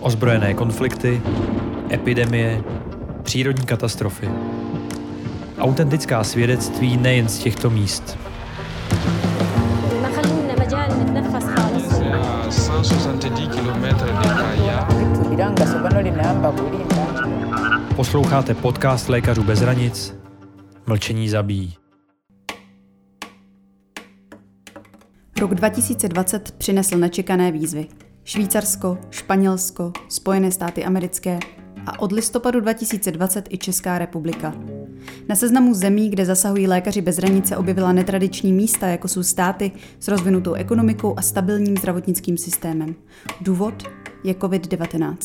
Ozbrojené konflikty, epidemie, přírodní katastrofy. Autentická svědectví nejen z těchto míst. Posloucháte podcast Lékařů bez hranic. Mlčení zabíjí. Rok 2020 přinesl nečekané výzvy. Švýcarsko, Španělsko, Spojené státy americké a od listopadu 2020 i Česká republika. Na seznamu zemí, kde zasahují lékaři bez hranice, objevila netradiční místa, jako jsou státy s rozvinutou ekonomikou a stabilním zdravotnickým systémem. Důvod je COVID-19.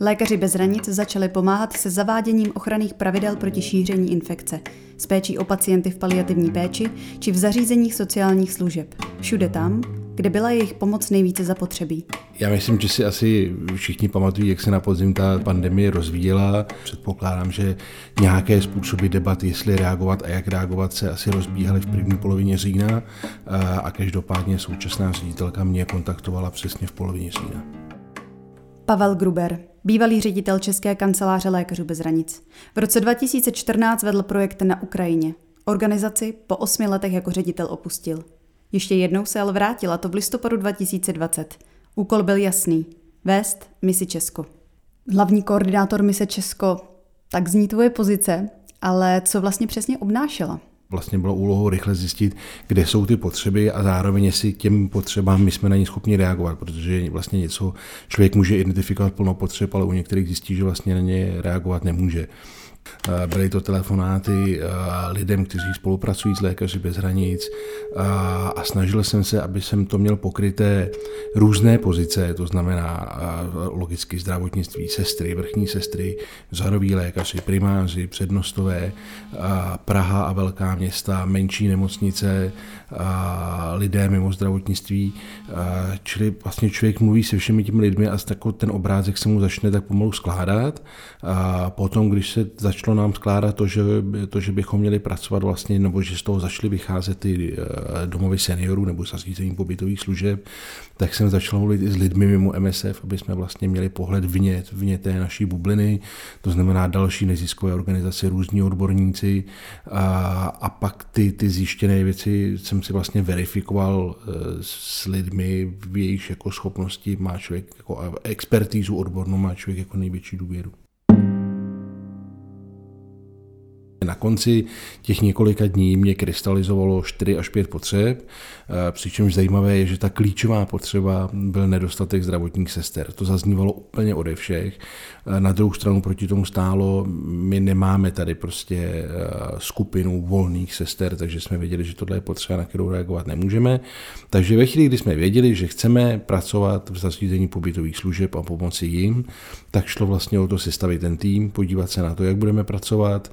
Lékaři bez hranic začali pomáhat se zaváděním ochranných pravidel proti šíření infekce, s péčí o pacienty v paliativní péči či v zařízeních sociálních služeb. Všude tam, kde byla jejich pomoc nejvíce zapotřebí. Já myslím, že si asi všichni pamatují, jak se na podzim ta pandemie rozvíjela. Předpokládám, že nějaké způsoby debat, jestli reagovat a jak reagovat, se asi rozbíhaly v první polovině října a každopádně současná ředitelka mě kontaktovala přesně v polovině října. Pavel Gruber, bývalý ředitel České kanceláře lékařů bez hranic. V roce 2014 vedl projekt na Ukrajině. Organizaci po osmi letech jako ředitel opustil. Ještě jednou se ale vrátila to v listopadu 2020. Úkol byl jasný. Vést misi Česko. Hlavní koordinátor mise Česko, tak zní tvoje pozice, ale co vlastně přesně obnášela? Vlastně bylo úlohou rychle zjistit, kde jsou ty potřeby a zároveň jestli těm potřebám my jsme na ně schopni reagovat, protože vlastně něco člověk může identifikovat plno potřeb, ale u některých zjistí, že vlastně na ně reagovat nemůže. Eh, byly to telefonáty eh, lidem, kteří spolupracují s Lékaři bez hranic eh, a snažil jsem se, aby jsem to měl pokryté různé pozice, to znamená logicky zdravotnictví, sestry, vrchní sestry, vzoroví lékaři, primáři, přednostové, Praha a velká města, menší nemocnice, lidé mimo zdravotnictví, čili vlastně člověk mluví se všemi těmi lidmi a ten obrázek se mu začne tak pomalu skládat. A potom, když se začne začalo nám skládat to, že, to, že bychom měli pracovat vlastně, nebo že z toho začaly vycházet ty eh, domovy seniorů nebo zařízení pobytových služeb, tak jsem začal mluvit i s lidmi mimo MSF, aby jsme vlastně měli pohled vně, vně té naší bubliny, to znamená další neziskové organizace, různí odborníci. A, a pak ty, ty zjištěné věci jsem si vlastně verifikoval eh, s lidmi, v jejich jako schopnosti. Má člověk jako expertízu odbornou, má člověk jako největší důvěru. Na konci těch několika dní mě krystalizovalo 4 až 5 potřeb, eh, přičemž zajímavé je, že ta klíčová potřeba byl nedostatek zdravotních sester. To zaznívalo úplně ode všech. Eh, na druhou stranu proti tomu stálo, my nemáme tady prostě eh, skupinu volných sester, takže jsme věděli, že tohle je potřeba, na kterou reagovat nemůžeme. Takže ve chvíli, kdy jsme věděli, že chceme pracovat v zařízení pobytových služeb a pomoci jim, tak šlo vlastně o to sestavit ten tým, podívat se na to, jak budeme pracovat,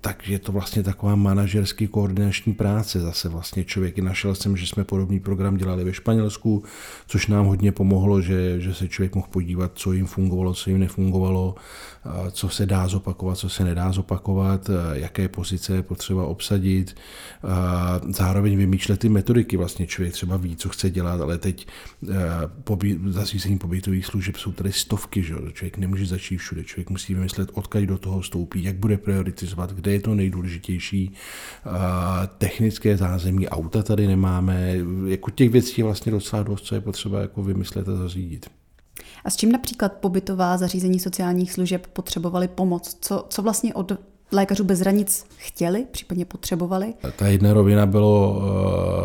tak je to vlastně taková manažerský koordinační práce. Zase vlastně člověk našel jsem, že jsme podobný program dělali ve Španělsku, což nám hodně pomohlo, že, že se člověk mohl podívat, co jim fungovalo, co jim nefungovalo, co se dá zopakovat, co se nedá zopakovat, jaké pozice je potřeba obsadit. Zároveň vymýšlet ty metodiky. Vlastně člověk třeba ví, co chce dělat, ale teď pobí, zařízení pobytových služeb jsou tady stovky, že? člověk nemůže začít všude, člověk musí vymyslet, odkud do toho stoupí, jak bude prioritizovat, kde je to nejdůležitější. Technické zázemí auta tady nemáme, jako těch věcí je vlastně docela dost, co je potřeba jako vymyslet a zařídit. A s čím například pobytová zařízení sociálních služeb potřebovali pomoc? Co, co vlastně od lékařů bez hranic chtěli, případně potřebovali? Ta jedna rovina bylo,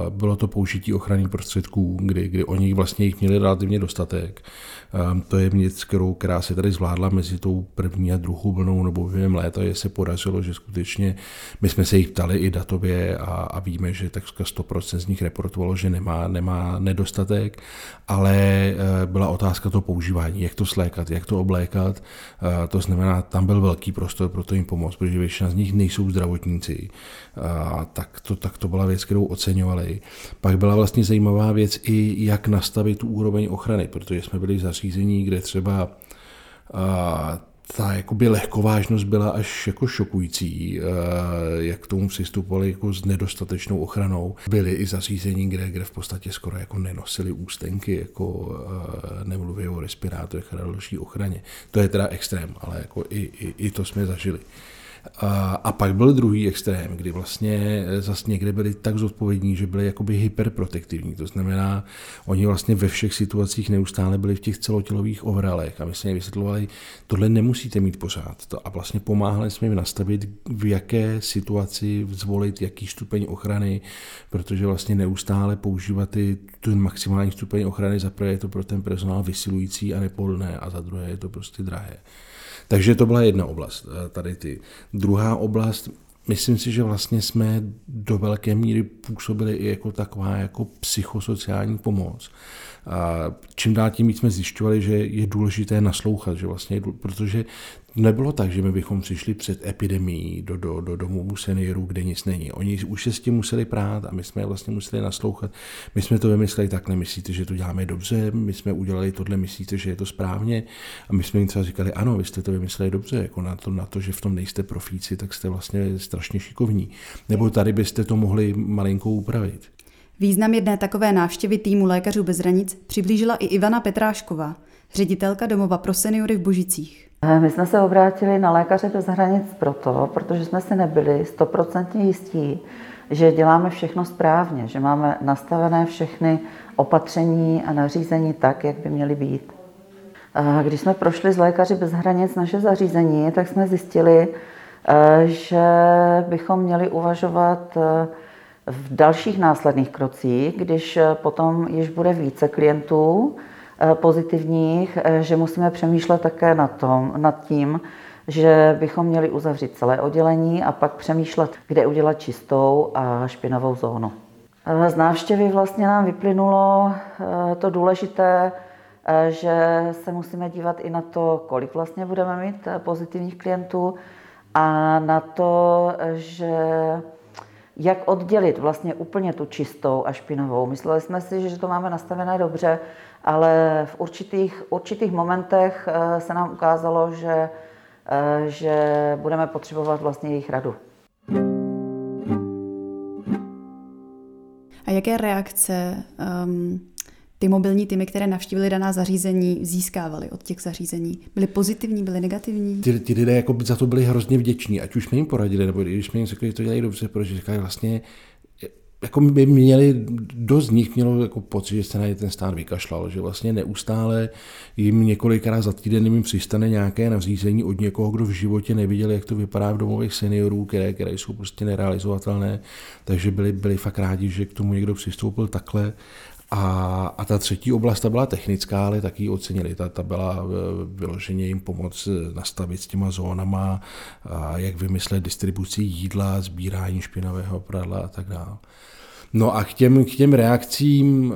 eh, bylo to použití ochranných prostředků, kdy, kdy oni vlastně jich měli relativně dostatek. Ehm, to je věc, kterou, která se tady zvládla mezi tou první a druhou vlnou nebo během léta, je se podařilo, že skutečně my jsme se jich ptali i datově a, a víme, že tak 100% z nich reportovalo, že nemá, nemá nedostatek, ale eh, byla otázka to používání, jak to slékat, jak to oblékat. Eh, to znamená, tam byl velký prostor pro to jim pomoct, protože většina z nich nejsou zdravotníci. A tak to, tak to byla věc, kterou oceňovali. Pak byla vlastně zajímavá věc i, jak nastavit tu úroveň ochrany, protože jsme byli v zařízení, kde třeba ta jakoby lehkovážnost byla až jako šokující, jak k tomu přistupovali jako s nedostatečnou ochranou. Byly i zařízení, kde, kde v podstatě skoro jako nenosili ústenky, jako nemluví o respirátorech a další ochraně. To je teda extrém, ale jako i, i, i to jsme zažili. A, pak byl druhý extrém, kdy vlastně zase někde byli tak zodpovědní, že byli jakoby hyperprotektivní. To znamená, oni vlastně ve všech situacích neustále byli v těch celotělových overalech a my jsme vysvětlovali, tohle nemusíte mít pořád. To, a vlastně pomáhali jsme jim nastavit, v jaké situaci zvolit, jaký stupeň ochrany, protože vlastně neustále používat ty, ten maximální stupeň ochrany, za prvé je to pro ten personál vysilující a nepohodlné a za druhé je to prostě drahé. Takže to byla jedna oblast, eh, tady ty. Druhá oblast, myslím si, že vlastně jsme do velké míry působili i jako taková jako psychosociální pomoc. A čím dál tím víc jsme zjišťovali, že je důležité naslouchat, že vlastně, protože nebylo tak, že my bychom přišli před epidemií do, do, do domovů seniorů, kde nic není. Oni už se s tím museli prát a my jsme je vlastně museli naslouchat. My jsme to vymysleli tak, nemyslíte, že to děláme dobře, my jsme udělali tohle, myslíte, že je to správně. A my jsme jim třeba říkali, ano, vy jste to vymysleli dobře, jako na to, na to že v tom nejste profíci, tak jste vlastně strašně šikovní. Nebo tady byste to mohli malinko upravit. Význam jedné takové návštěvy týmu Lékařů bez hranic přiblížila i Ivana Petrášková, ředitelka domova pro seniory v Božicích. Eh, my jsme se obrátili na Lékaře bez hranic proto, protože jsme si nebyli stoprocentně jistí, že děláme všechno správně, že máme nastavené všechny opatření a nařízení tak, jak by měly být. Eh, když jsme prošli z Lékaři bez hranic naše zařízení, tak jsme zjistili, eh, že bychom měli uvažovat v dalších následných krocích, když potom již bude více klientů, pozitivních, eh, že musíme přemýšlet také na tom, nad tím, že bychom měli uzavřít celé oddělení a pak přemýšlet, kde udělat čistou a špinavou zónu. Eh, z návštěvy vlastně nám vyplynulo to důležité, že se musíme dívat i na to, kolik vlastně budeme mít pozitivních klientů a na to, že jak oddělit vlastně úplně tu čistou a špinavou. Mysleli jsme si, že to máme nastavené dobře, ale v určitých, určitých momentech eh, se nám ukázalo, že, eh, že budeme potřebovat vlastně jejich radu. A jaké reakce um, ty mobilní týmy, které navštívili daná zařízení, získávaly od těch zařízení? Byly pozitivní, byly negativní? Ty, ty lidé jako za to byli hrozně vděční, ať už jsme jim poradili, nebo když jsme jim řekli, že to dělají dobře, protože říkali vlastně, jako by měli, dost z nich mělo jako pocit, že se na ten stát vykašlal, že vlastně neustále jim několikrát za týden jim přistane nějaké nařízení od někoho, kdo v životě neviděl, jak to vypadá v domových seniorů, které, které jsou prostě nerealizovatelné, takže byli, byli fakt rádi, že k tomu někdo přistoupil takhle a, a ta třetí oblast, ta byla technická, ale taky ji ocenili. Ta, ta byla e, vyloženě jim pomoc e, nastavit s těma zónama, a jak vymyslet distribuci jídla, sbírání špinavého pradla a tak dále. No a k těm, k těm reakcím, e,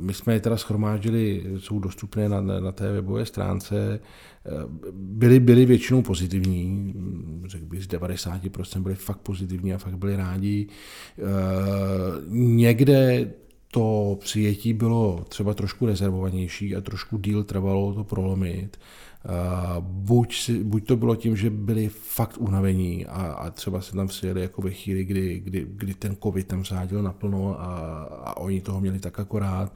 my jsme je teda schromáždili, jsou dostupné na, na té webové stránce, byly, byly většinou pozitivní, řekl bych z 90% byli fakt pozitivní a fakt byli rádi. Někde to přijetí bylo třeba trošku rezervovanější a trošku díl trvalo to prolomit. Buď, si, buď to bylo tím, že byli fakt unavení a, a třeba se tam přijeli jako ve chvíli, kdy, kdy, kdy ten covid tam řádil naplno a, a oni toho měli tak akorát,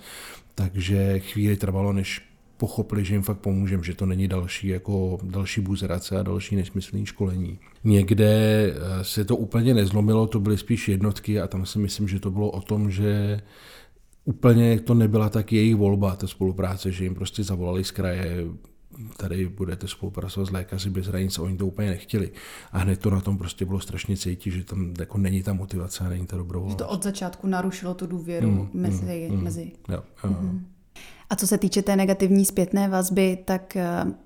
takže chvíli trvalo, než pochopili, že jim fakt pomůžeme, že to není další jako další buzerace a další nesmyslný školení. Někde eh, se to úplně nezlomilo, to byly spíš jednotky a tam si myslím, že to bylo o tom, že úplně to nebyla tak jejich volba, ta spolupráce, že jim prostě zavolali z kraje, tady budete spolupracovat s lékaři bez hranic, oni to úplně nechtěli. A hned to na tom prostě bylo strašně cítit, že tam jako není ta motivace a není ta dobrovolnost. To od začátku narušilo tu důvěru mm, mezi. Mm, mezi. Jo, jo. Mm. A co se týče té negativní zpětné vazby, tak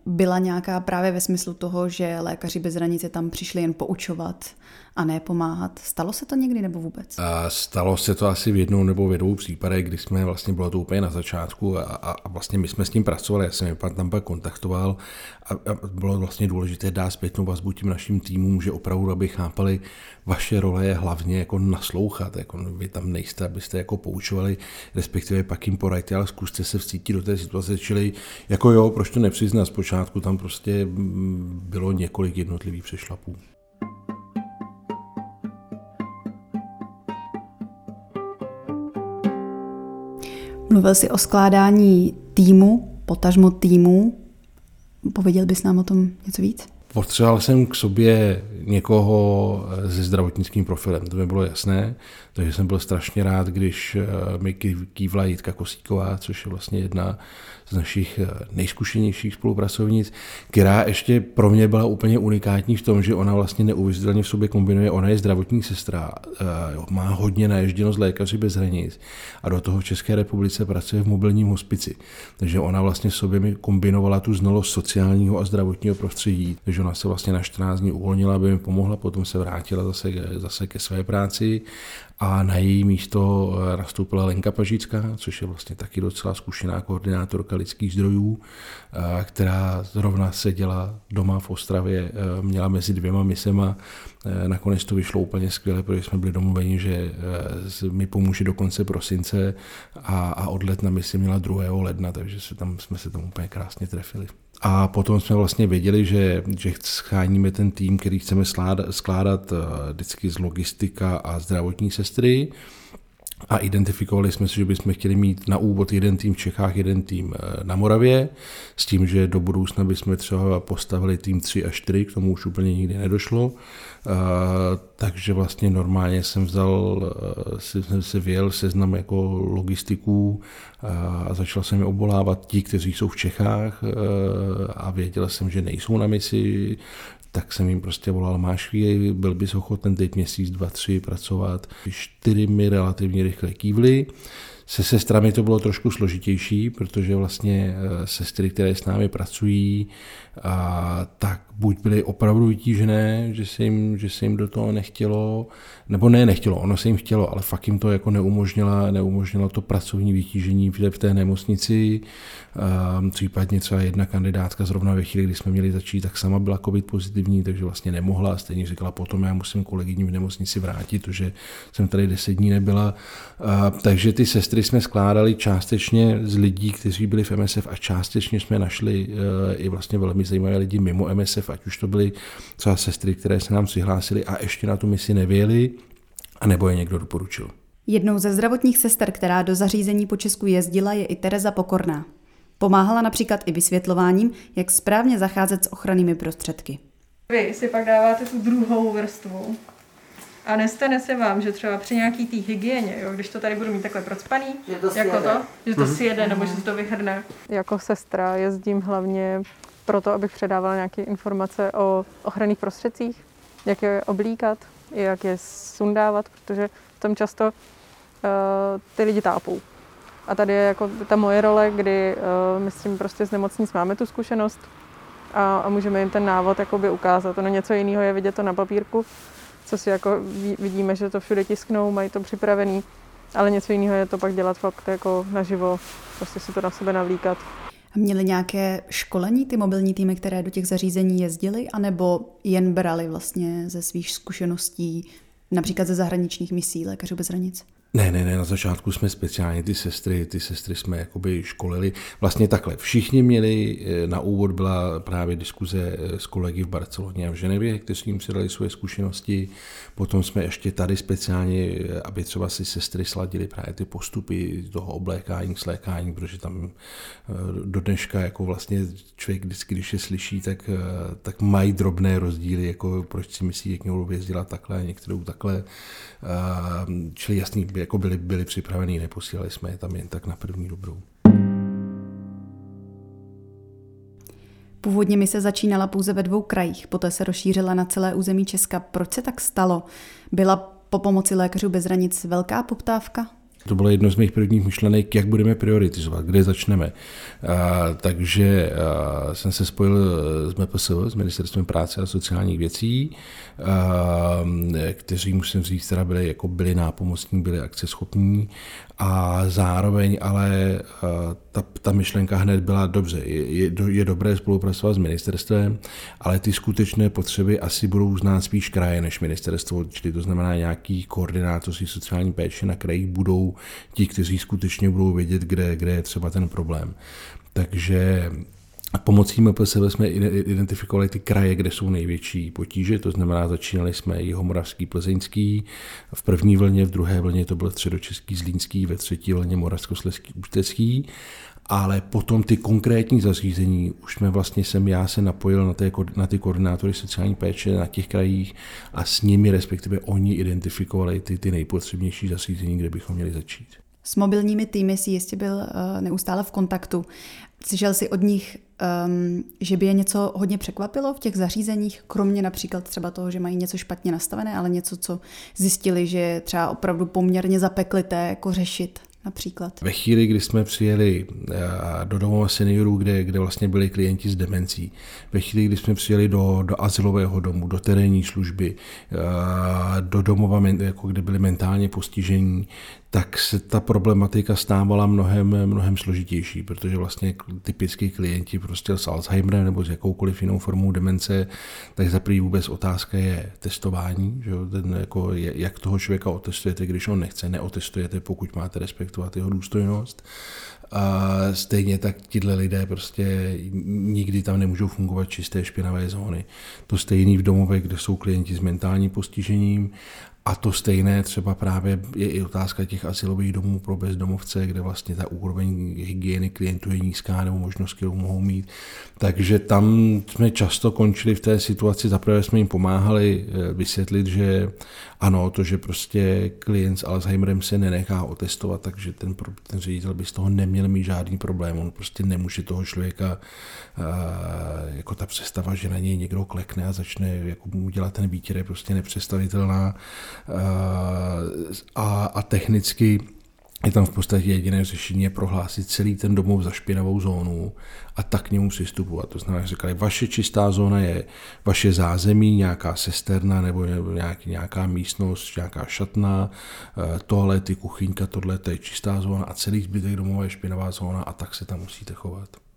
byla nějaká právě ve smyslu toho, že lékaři bez hranice tam přišli jen poučovat a ne pomáhat. Stalo se to někdy nebo vůbec? A stalo se to asi v jednou nebo v dvou případech, kdy jsme vlastně, bylo to úplně na začátku a, a, vlastně my jsme s tím pracovali, já jsem je tam pak kontaktoval a, a bylo vlastně důležité dát zpětnou vazbu tím našim týmům, že opravdu, aby chápali, vaše role je hlavně jako naslouchat, jako vy tam nejste, abyste jako poučovali, respektive pak jim poradit, ale zkuste se vcítit do té situace, čili jako jo, proč to nepřiznat, zpočátku tam prostě mm, bylo několik jednotlivých přešlapů. Mluvil jsi o skládání týmu, potažmo týmu. Pověděl bys nám o tom něco víc? Potřeboval jsem k sobě někoho se zdravotnickým profilem, to mi bylo jasné, takže jsem byl strašně rád, když eh, mi kývla Jitka Kosíková, což je vlastně jedna z našich eh, nejzkušenějších spolupracovnic, která ještě pro mě byla úplně unikátní v tom, že ona vlastně neuvěřitelně v sobě kombinuje, ona je zdravotní sestra, eh, má hodně naježděno z lékaři bez hranic a do toho v České republice pracuje v mobilním hospici. Takže ona vlastně v sobě mi kombinovala tu znalost sociálního a zdravotního prostředí, takže ona se vlastně na 14 dní uvolnila, aby mi pomohla, potom se vrátila zase, zase ke své práci a na její místo eh, nastoupila Lenka Pažická, což je vlastně taky docela zkušená koordinátorka lidských zdrojů, eh, která zrovna seděla doma v Ostravě, eh, měla mezi dvěma misema. Nakonec to vyšlo úplně skvěle, protože jsme byli domluveni, že mi pomůže do konce prosince a, a odlet na misi měla 2. ledna, takže se tam, jsme se tam úplně krásně trefili. A potom jsme vlastně věděli, že, že scháníme ten tým, který chceme skládat, skládat vždycky z logistika a zdravotní sestry a identifikovali jsme si, že bychom chtěli mít na úvod jeden tým v Čechách, jeden tým eh, na Moravě, s tím, že do budoucna bychom třeba postavili tým 3 a 4, k tomu už úplně nikdy nedošlo. Eh, takže vlastně normálně jsem vzal, eh, jsem se vyjel seznam jako logistiků a začal jsem je obolávat ti, kteří jsou v Čechách a věděl jsem, že nejsou na misi, tak jsem jim prostě volal, máš chvíli, byl bys ochoten teď měsíc, dva, tři pracovat. Čtyři mi relativně rychle kývly. Se sestrami to bylo trošku složitější, protože vlastně eh, sestry, které s námi pracují, a tak buď byly opravdu vytížené, že se, jim, že se jim do toho nechtělo, nebo ne nechtělo, ono se jim chtělo, ale fakt jim to jako neumožnilo, neumožnilo to pracovní vytížení v té nemocnici. Um, případně třeba jedna kandidátka zrovna ve chvíli, kdy jsme měli začít, tak sama byla covid pozitivní, takže vlastně nemohla. Stejně říkala, potom já musím kolegyním v nemocnici vrátit, protože jsem tady deset dní nebyla. Uh, takže ty sestry jsme skládali částečně z lidí, kteří byli v MSF a částečně jsme našli uh, i vlastně velmi zajímavé lidi mimo MSF, ať už to byly třeba sestry, které se nám přihlásily a ještě na tu misi nevěli, anebo je někdo doporučil. Jednou ze zdravotních sester, která do zařízení po Česku jezdila, je i Tereza Pokorná. Pomáhala například i vysvětlováním, jak správně zacházet s ochrannými prostředky. Vy si pak dáváte tu druhou vrstvu a nestane se vám, že třeba při nějaký té hygieně, jo, když to tady budu mít takhle procpaný, že to jako to, že to mm-hmm. si jede nebo že se to vyhrne. Jako sestra jezdím hlavně proto, abych předávala nějaké informace o ochranných prostředcích, jak je oblíkat, jak je sundávat, protože tam často uh, ty lidi tápou. A tady je jako ta moje role, kdy uh, my s tím prostě z nemocnic máme tu zkušenost a, a můžeme jim ten návod jakoby ukázat. Ono něco jiného je vidět to na papírku, co si jako vidíme, že to všude tisknou, mají to připravený, ale něco jiného je to pak dělat fakt jako naživo, prostě si to na sebe navlíkat. Měli nějaké školení ty mobilní týmy, které do těch zařízení jezdily, anebo jen brali vlastně ze svých zkušeností, například ze zahraničních misí Lékařů bez hranic? Ne, ne, ne, na začátku jsme speciálně ty sestry, ty sestry jsme jakoby školili. Vlastně takhle, všichni měli, eh, na úvod byla právě diskuze eh, s kolegy v Barceloně a v Ženevě, kteří jim předali svoje zkušenosti. Potom jsme ještě tady speciálně, eh, aby třeba si sestry sladili právě ty postupy toho oblékání, slékání, protože tam do dneška jako vlastně člověk vždycky, když je slyší, tak, tak mají drobné rozdíly, jako proč si myslí, jak někdo jezdila takhle, některou takhle. Čili jasný, jako byli, byli připravení, neposílali jsme je tam jen tak na první dobrou. Původně mi se začínala pouze ve dvou krajích, poté se rozšířila na celé území Česka. Proč se tak stalo? Byla po pomoci lékařů bez hranic velká poptávka? To bylo jedno z mých prvních myšlenek, jak budeme prioritizovat, kde začneme. A, takže a, jsem se spojil s MPSV, s Ministerstvem práce a sociálních věcí, a, kteří, musím říct, teda byli, jako byli nápomocní, byli akceschopní a zároveň ale ta, ta myšlenka hned byla dobře. Je, je, je dobré spolupracovat s ministerstvem, ale ty skutečné potřeby asi budou znát spíš kraje než ministerstvo, čili to znamená nějaký koordinátoři sociální péče na krajích budou ti, kteří skutečně budou vědět, kde, kde je třeba ten problém. Takže Pomocí MPSV jsme identifikovali ty kraje, kde jsou největší potíže, to znamená, začínali jsme Jihomoravský, Plzeňský, v první vlně, v druhé vlně to byl Středočeský, Zlínský, ve třetí vlně Moravskoslezský, Ústecký, ale potom ty konkrétní zařízení, už jsme vlastně jsem já se napojil na, ty, na ty koordinátory sociální péče na těch krajích a s nimi respektive oni identifikovali ty, ty nejpotřebnější zařízení, kde bychom měli začít. S mobilními týmy si jistě byl uh, neustále v kontaktu. Slyšel jsi od nich, um, že by je něco hodně překvapilo v těch zařízeních, kromě například třeba toho, že mají něco špatně nastavené, ale něco, co zjistili, že je třeba opravdu poměrně zapeklité jako řešit? Například? Ve chvíli, kdy jsme přijeli eh, do domova seniorů, kde, kde vlastně byli klienti s demencí, ve chvíli, kdy jsme přijeli do, do asilového domu, do terénní služby, eh, do domova, jako kde byli mentálně postižení, tak se ta problematika stávala mnohem, mnohem složitější, protože vlastně typický klienti prostě s Alzheimerem nebo s jakoukoliv jinou formou demence, tak za vůbec otázka je testování, že Ten, jako, jak toho člověka otestujete, když on nechce, neotestujete, pokud máte respektovat jeho důstojnost. A stejně tak tihle lidé prostě nikdy tam nemůžou fungovat čisté špinavé zóny. To stejný v domovech, kde jsou klienti s mentálním postižením a to stejné třeba právě je i otázka těch asilových domů pro bezdomovce, kde vlastně ta úroveň hygieny klientů je nízká nebo možnost, kterou mohou mít. Takže tam jsme často končili v té situaci, zaprvé jsme jim pomáhali eh, vysvětlit, že ano, to, že prostě klient s Alzheimerem se nenechá otestovat, takže ten, ten ředitel by z toho neměl mít žádný problém. On prostě nemůže toho člověka, eh, jako ta představa, že na něj někdo klekne a začne jako mu dělat ten výtěr, je prostě nepředstavitelná. Eh, a, a technicky je tam v podstatě jediné řešení je prohlásit celý ten domov za špinavou zónu a tak k němu přistupovat. To znamená, že říkali, vaše čistá zóna je vaše zázemí, nějaká sesterna nebo nějaký, nějaká místnost, nějaká šatna, eh, toalety, kuchyňka, tohle to je čistá zóna a celý zbytek domova je špinavá zóna a tak se tam musíte chovat.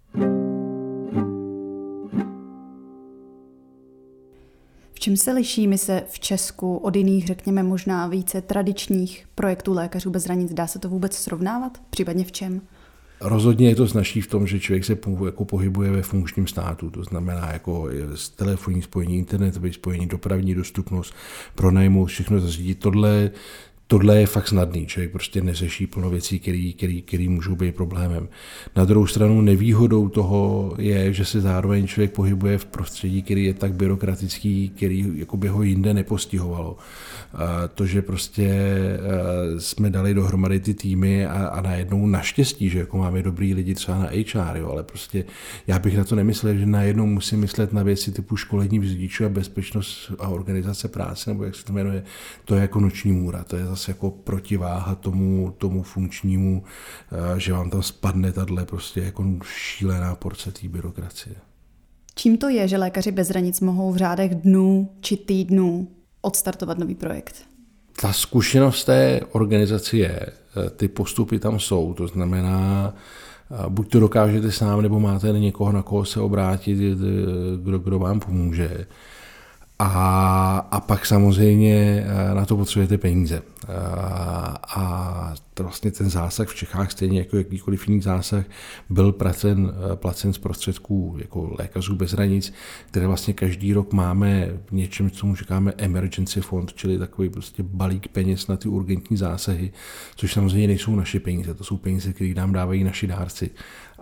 Čem se liší mise v Česku od jiných, řekněme možná více tradičních projektů lékařů bez hranic? Dá se to vůbec srovnávat? Případně v čem? Rozhodně je to značí v tom, že člověk se jako pohybuje ve funkčním státu, to znamená jako telefonní spojení, internetové spojení, dopravní dostupnost, pronajmout, všechno zařídit. Tohle tohle je fakt snadný, člověk prostě neřeší plno věcí, který, který, který můžou být problémem. Na druhou stranu nevýhodou toho je, že se zároveň člověk pohybuje v prostředí, který je tak byrokratický, který jako by ho jinde nepostihovalo. A to, že prostě jsme dali dohromady ty týmy a, a najednou naštěstí, že jako máme dobrý lidi třeba na HR, jo, ale prostě já bych na to nemyslel, že najednou musím myslet na věci typu školení řidičů a bezpečnost a organizace práce, nebo jak se to jmenuje, to je jako noční můra, to je zase zase jako protiváha tomu, tomu funkčnímu, eh, že vám tam spadne tahle prostě jako šílená porce té byrokracie. Čím to je, že lékaři bez hranic mohou v řádech dnů či týdnů odstartovat nový projekt? Ta zkušenost té organizace je, eh, ty postupy tam jsou, to znamená, eh, buď to dokážete sám, nebo máte někoho, na koho se obrátit, kdo, kdo vám pomůže. A, a pak samozřejmě na to potřebujete peníze. A to vlastně ten zásah v Čechách, stejně jako jakýkoliv jiný zásah, byl placen, placen z prostředků jako lékařů bez hranic, které vlastně každý rok máme v něčem, co mu říkáme emergency fond, čili takový prostě balík peněz na ty urgentní zásahy, což samozřejmě nejsou naše peníze, to jsou peníze, které nám dávají naši dárci.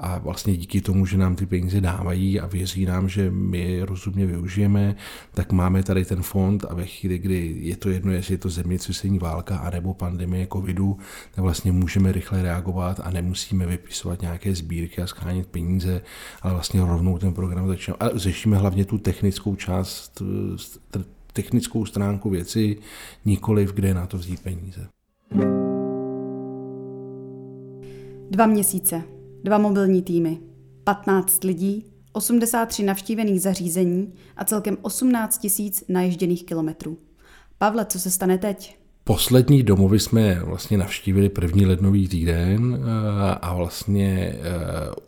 A vlastně díky tomu, že nám ty peníze dávají a věří nám, že my je rozumně využijeme, tak máme tady ten fond a ve chvíli, kdy je to jedno, jestli je to zemětřesení válka, anebo pandemie covidu, tak vlastně můžeme rychle reagovat a nemusíme vypisovat nějaké sbírky a schánit peníze, ale vlastně rovnou ten program začneme. A řešíme hlavně tu technickou část, technickou stránku věci, nikoliv kde na to vzít peníze. Dva měsíce, dva mobilní týmy, 15 lidí, 83 navštívených zařízení a celkem 18 tisíc naježděných kilometrů. Pavle, co se stane teď? Poslední domovy jsme vlastně navštívili první lednový týden eh, a vlastně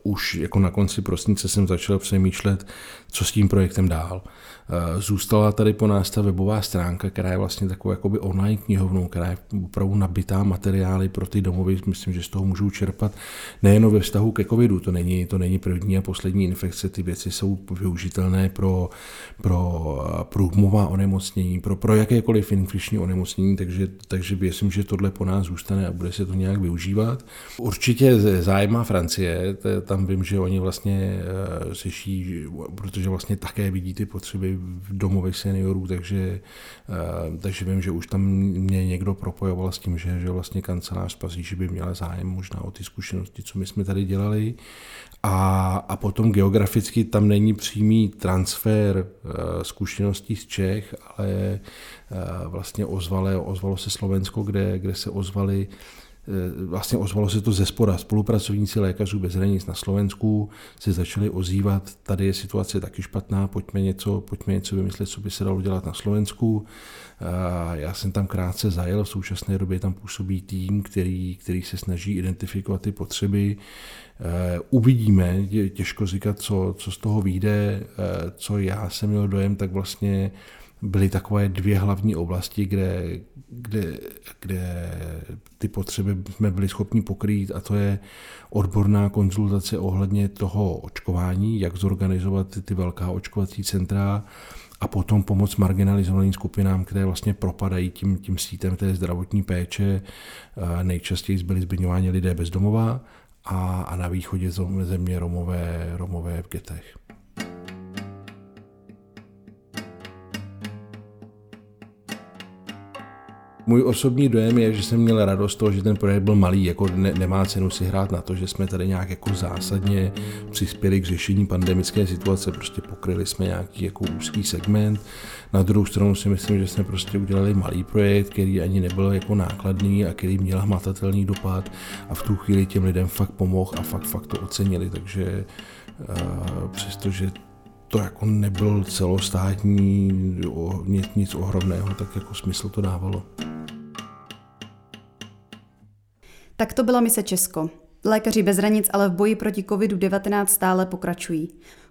uh, už jako na konci prosince jsem začal přemýšlet, co s tím projektem dál. Uh, zůstala tady po nás ta webová stránka, která je vlastně takovou jakoby online knihovnou, která je opravdu nabitá materiály pro ty domovy. Myslím, že z toho můžou čerpat nejen ve vztahu ke covidu, to není, to není první a poslední infekce, ty věci jsou využitelné pro, pro průhmová onemocnění, pro, pro jakékoliv infekční onemocnění, takže takže věřím, že tohle po nás zůstane a bude se to nějak využívat. Určitě zájma Francie, tam vím, že oni vlastně eh, řeší, protože vlastně také vidí ty potřeby v domovech seniorů, takže, eh, takže vím, že už tam mě někdo propojoval s tím, že, že vlastně kancelář že by měla zájem možná o ty zkušenosti, co my jsme tady dělali. A, a potom geograficky tam není přímý transfer uh, zkušeností z Čech, ale uh, vlastně ozvalo, ozvalo se Slovensko, kde, kde se ozvali vlastně ozvalo se to ze spora. Spolupracovníci lékařů bez hranic na Slovensku se začali ozývat, tady je situace taky špatná, pojďme něco, pojďme něco vymyslet, co by se dalo dělat na Slovensku. Já jsem tam krátce zajel, v současné době tam působí tým, který, který se snaží identifikovat ty potřeby. Eh, uvidíme, těžko říkat, co, co z toho vyjde, eh, co já jsem měl dojem, tak vlastně byly takové dvě hlavní oblasti, kde, kde, kde ty potřeby jsme byli schopni pokrýt a to je odborná konzultace ohledně toho očkování, jak zorganizovat ty, ty velká očkovací centra a potom pomoc marginalizovaným skupinám, které vlastně propadají tím, tím sítem té zdravotní péče. Nejčastěji byli zmiňováni lidé bezdomová a, a na východě země Romové, Romové v getech. Můj osobní dojem je, že jsem měl radost toho, že ten projekt byl malý, jako ne, nemá cenu si hrát na to, že jsme tady nějak jako zásadně přispěli k řešení pandemické situace, prostě pokryli jsme nějaký jako úzký segment. Na druhou stranu si myslím, že jsme prostě udělali malý projekt, který ani nebyl jako nákladný a který měl hmatatelný dopad a v tu chvíli těm lidem fakt pomohl a fakt, fakt to ocenili, takže uh, přestože to jako nebyl celostátní nic, nic ohromného, tak jako smysl to dávalo. Tak to byla mise Česko. Lékaři bez hranic ale v boji proti COVID-19 stále pokračují.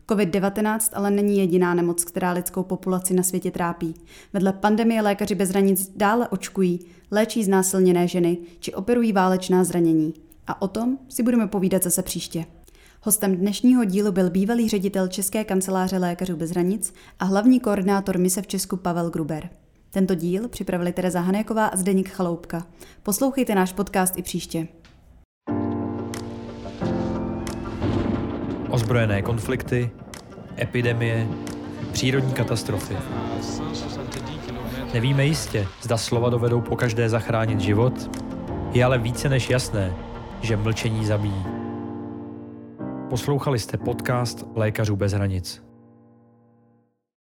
COVID-19 ale není jediná nemoc, která lidskou populaci na světě trápí. Vedle pandemie lékaři bez hranic dále očkují, léčí znásilněné ženy či operují válečná zranění. A o tom si budeme povídat zase příště. Hostem dnešního dílu byl bývalý ředitel České kanceláře lékařů bez hranic a hlavní koordinátor mise v Česku Pavel Gruber. Tento díl připravili Tereza Hanéková a Zdeník Chaloupka. Poslouchejte náš podcast i příště. Ozbrojené konflikty, epidemie, přírodní katastrofy. Nevíme jistě, zda slova dovedou po každé zachránit život, je ale více než jasné, že mlčení zabíjí. Poslouchali jste podcast Lékařů bez hranic.